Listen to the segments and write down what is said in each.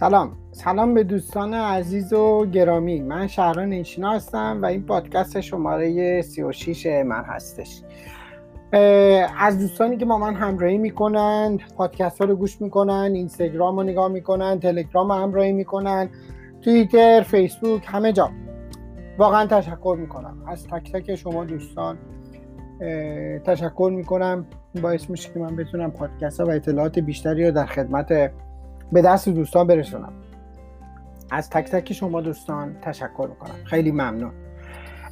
سلام. سلام به دوستان عزیز و گرامی. من شهران اینشینا هستم و این پادکست شماره 36 من هستش. از دوستانی که با من همراهی می‌کنن پادکست ها رو گوش می‌کنن اینستاگرام رو نگاه می‌کنن تلگرام رو همراهی می‌کنن توییتر فیسبوک همه جا. واقعا تشکر می‌کنم. از تک تک شما دوستان تشکر می‌کنم. باعث میشه که من بتونم پادکست ها و اطلاعات بیشتری رو در خدمت به دست دوستان برسونم. از تک تک شما دوستان تشکر می‌کنم. خیلی ممنون.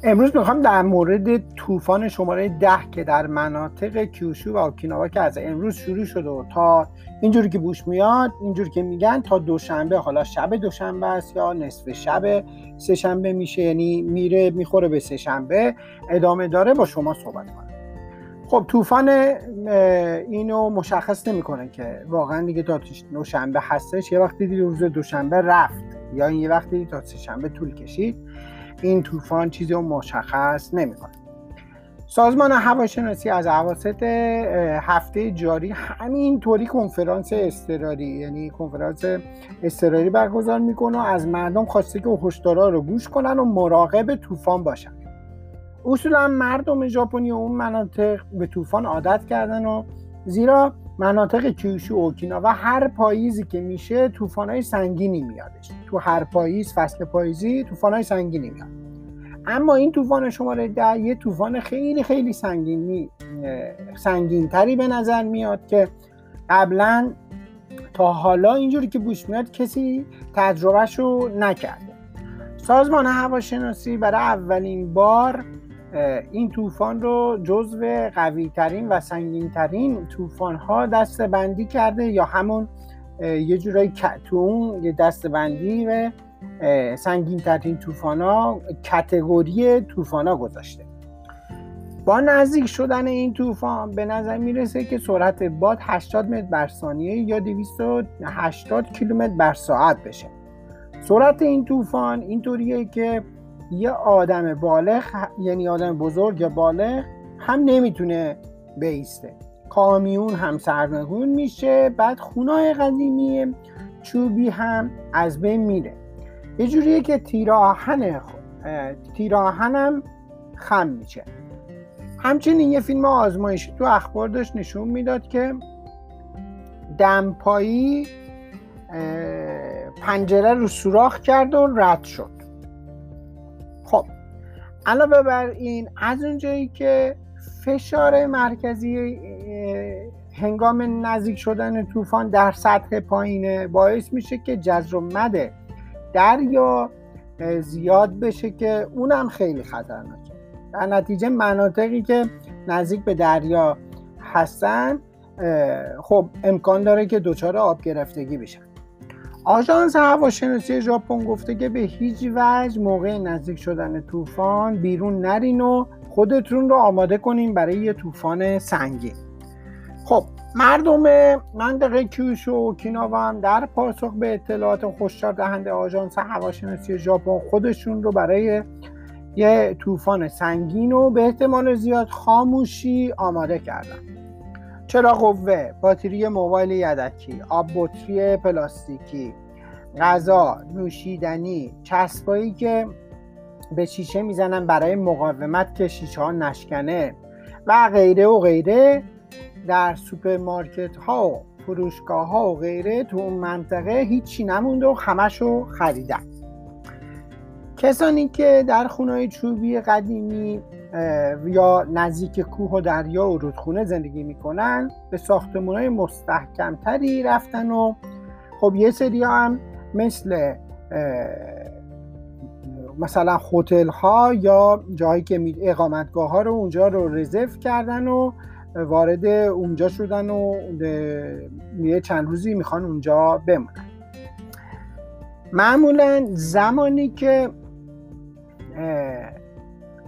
امروز می‌خوام در مورد طوفان شماره ده که در مناطق کیوشو و اوکیناوا که از امروز شروع شده و تا اینجوری که بوش میاد اینجوری که میگن تا دوشنبه حالا شب دوشنبه است یا نصف شب سهشنبه میشه یعنی میره می‌خوره به سهشنبه ادامه داره با شما صحبت کنم. خب طوفان اینو مشخص نمی‌کنه که واقعا دیگه تا دوشنبه هستش. یه وقتی دیگه روز دوشنبه رفت یا این یه وقتی تا سهشنبه طول کشید این طوفان چیزی رو مشخص نمی‌کنه. سازمان هواشناسی از عواسط هفته جاری همینطوری کنفرانس استراری یعنی کنفرانس استراری برگزار می‌کنه و از مردم خواسته که هشدارا رو گوش کنن و مراقب طوفان باشن. اصولا مردم ژاپنی و اون مناطق به طوفان عادت کردن و زیرا مناطق کیوشو و اوکیناوا هر پاییزی که میشه های سنگینی میادش. تو هر پاییز فصل پاییزی های سنگینی میاد. اما این طوفان شماره ده یه طوفان خیلی خیلی سنگینی سنگین تری به نظر میاد که قبلا تا حالا اینجوری که بوش میاد کسی تجربهش نکرده. سازمان هواشناسی برای اولین بار این طوفان رو جزو قوی ترین و سنگین ترین طوفان ها دسته بندی کرده یا همون یه جورایی تو اون دسته بندی و سنگین ترین طوفان ها کتگوری طوفان ها گذاشته. با نزدیک شدن این طوفان به نظر می‌رسه که سرعت باد 80 متر بر ثانیه یا 280 کیلومتر بر ساعت بشه. سرعت این طوفان اینطوریه که یه آدم بالغ یعنی آدم بزرگ یا بالغ هم نمی‌تونه بیسته. کامیون هم سرنگون میشه بعد خونای قدیمی چوبی هم از بین میره. یه جوریه که تیراهن تیراهن هم خم میشه. همچنین یه فیلم آزمایشی تو اخبار داشت نشون می‌داد که دمپایی پنجره رو سوراخ کرد و رد شد. علاوه بر این از اونجایی که فشار مرکزی هنگام نزدیک شدن طوفان در سطح پایینه باعث میشه که جزر و مد دریا زیاد بشه که اونم خیلی خطرناکه. در نتیجه مناطقی که نزدیک به دریا هستن خب امکان داره که دچار آب گرفتگی بشن. آژانس هواشناسی ژاپن گفته که به هیچ وجه موقع نزدیک شدن طوفان بیرون نرین و خودتون رو آماده کنین برای یه طوفان سنگین. خب مردم منطقه کیوشو و اوکیناوا هم در پاسخ به اطلاعات هشدار دهنده آژانس هواشناسی ژاپن خودشون رو برای یه طوفان سنگین و به احتمال زیاد خاموشی آماده کردن. چراغ قوه، باتری موبایل یدکی آب بطری پلاستیکی غذا نوشیدنی چسبایی که به شیشه می‌زنن برای مقاومت که شیشه ها نشکنه و غیره و غیره در سوپرمارکت ها و فروشگاه ها و غیره تو اون منطقه هیچی نمونده و همشو خریدن. کسانی که در خونه چوبی قدیمی یا نزدیک کوه و دریا و رودخونه زندگی می‌کنن به ساختمون های مستحکمتری رفتن و خب یه سری هم مثل مثلا هتل ها یا جایی که اقامتگاه ها رو اونجا رو رزرو کردن و وارد اونجا شدن و یه چند روزی می‌خوان اونجا بمونن. معمولا زمانی که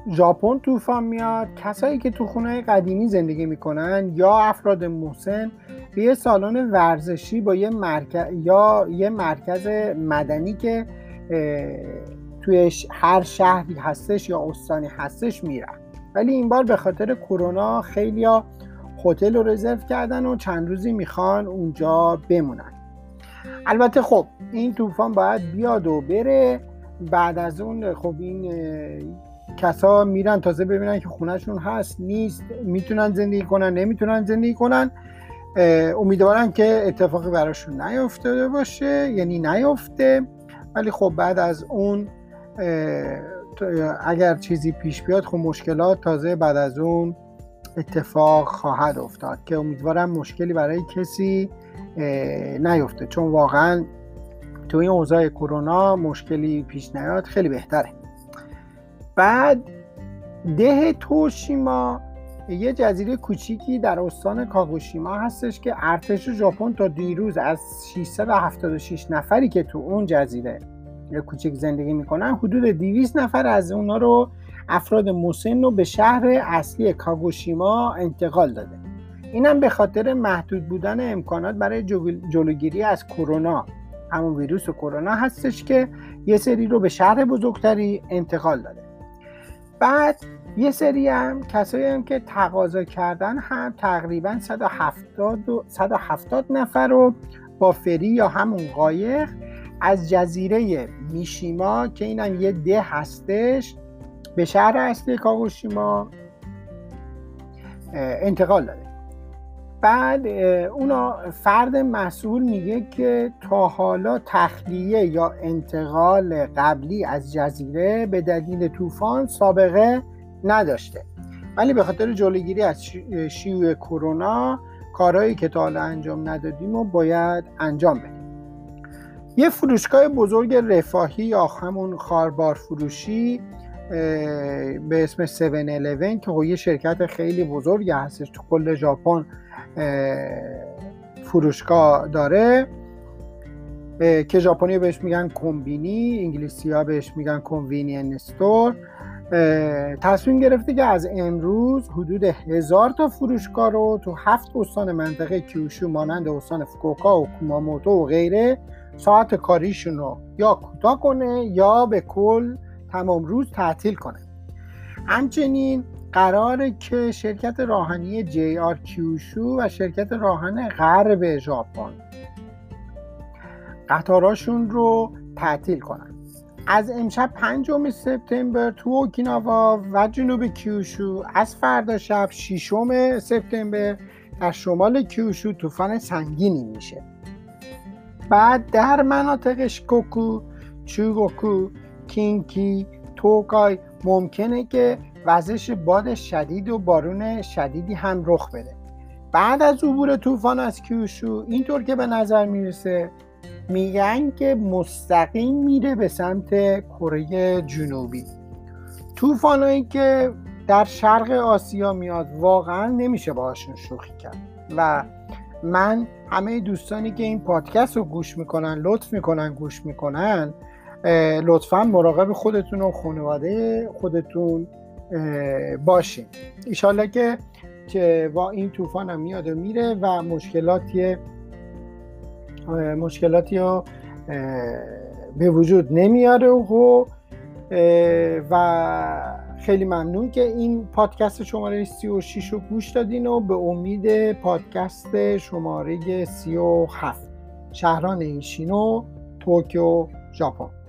ژاپن طوفان میاد. کسایی که تو خونه قدیمی زندگی می‌کنن یا افراد محسن به یه سالن ورزشی با یه مرکز یا یه مرکز مدنی که توی هر شهری هستش یا استانی هستش میرن. ولی این بار به خاطر کرونا خیلی هتل رو رزرو کردن و چند روزی می‌خوان اونجا بمونن. البته خب این طوفان باید بیاد و بره. بعد از اون خب این کسا میرن تازه ببینن که خونهشون هست نیست می‌تونن زندگی کنن نمی‌تونن زندگی کنن. امیدوارم که اتفاقی براشون نیفتاده باشه یعنی نیفته ولی خب بعد از اون اگر چیزی پیش بیاد خب مشکلات تازه بعد از اون اتفاق خواهد افتاد که امیدوارم مشکلی برای کسی نیفته چون واقعا تو این اوضاع کرونا مشکلی پیش نیاد خیلی بهتره. بعد ده توشیما یه جزیره کوچیکی در استان کاگوشیما هستش که ارتش ژاپن تا دیروز از 676 نفری که تو اون جزیره کوچیک زندگی می‌کنن حدود 200 نفر از اونا رو افراد مسن رو به شهر اصلی کاگوشیما انتقال داده. اینم به خاطر محدود بودن امکانات برای جلوگیری از کرونا. همون ویروس کرونا هستش که یه سری رو به شهر بزرگتری انتقال داده. بعد یه سری هم کسایی هم که تقاضا کردن هم تقریبا 170, 170 نفر رو با فری یا همون قایق از جزیره میشیما که اینم یه ده هستش به شهر اصلی کاگوشیما انتقال داده. بعد اونا فرد مسئول میگه که تا حالا تخلیه یا انتقال قبلی از جزیره به دلیل طوفان سابقه نداشته. ولی به خاطر جلوگیری از شیوع کرونا کارهایی که تا حالا انجام ندادیم و باید انجام بدیم. یه فروشگاه بزرگ رفاهی یا همون خاربار فروشی به اسم 7-Eleven که خب یه شرکت خیلی بزرگی هستش تو کل ژاپن فروشگاه داره که ژاپنی بهش میگن کمبینی انگلیسی ها بهش میگن کنوینین استور تصمیم گرفته که از امروز حدود هزار تا فروشگاه رو تو هفت استان منطقه کیوشو مانند استان فکوکا و کوماموتو و غیره ساعت کاریشون رو یا کوتاه کنه یا به کل تمام روز تعطیل کنه. همچنین قراره که شرکت راهنی جی آر کیوشو و شرکت راهن غرب ژاپن قطاراشون رو تعطیل کنن. از امشب 5 سپتامبر تو اوکیناوا و جنوب کیوشو از فردا شب 6 سپتامبر در شمال کیوشو طوفان سنگینی میشه. بعد در مناطق شکوکو چوگوکو کینکی توکای ممکنه که وزش باد شدید و بارون شدیدی هم رخ بده. بعد از عبور طوفان از کیوشو اینطور که به نظر می‌رسه میگن که مستقیم میره به سمت کره جنوبی. طوفانایی که در شرق آسیا میاد واقعا نمیشه باهاشون شوخی کرد. و من همه دوستانی که این پادکست رو گوش می‌کنن لطف می‌کنن گوش می‌کنن لطفا مراقب خودتون و خانواده خودتون باشین. ایشالله که که با این طوفان هم میاد و میره و مشکلاتی مشکلاتی رو به وجود نمیاره و و خیلی ممنون که این پادکست شماره 36 رو گوش دادین و به امید پادکست شماره 37 شهران ایشینو توکیو ژاپن.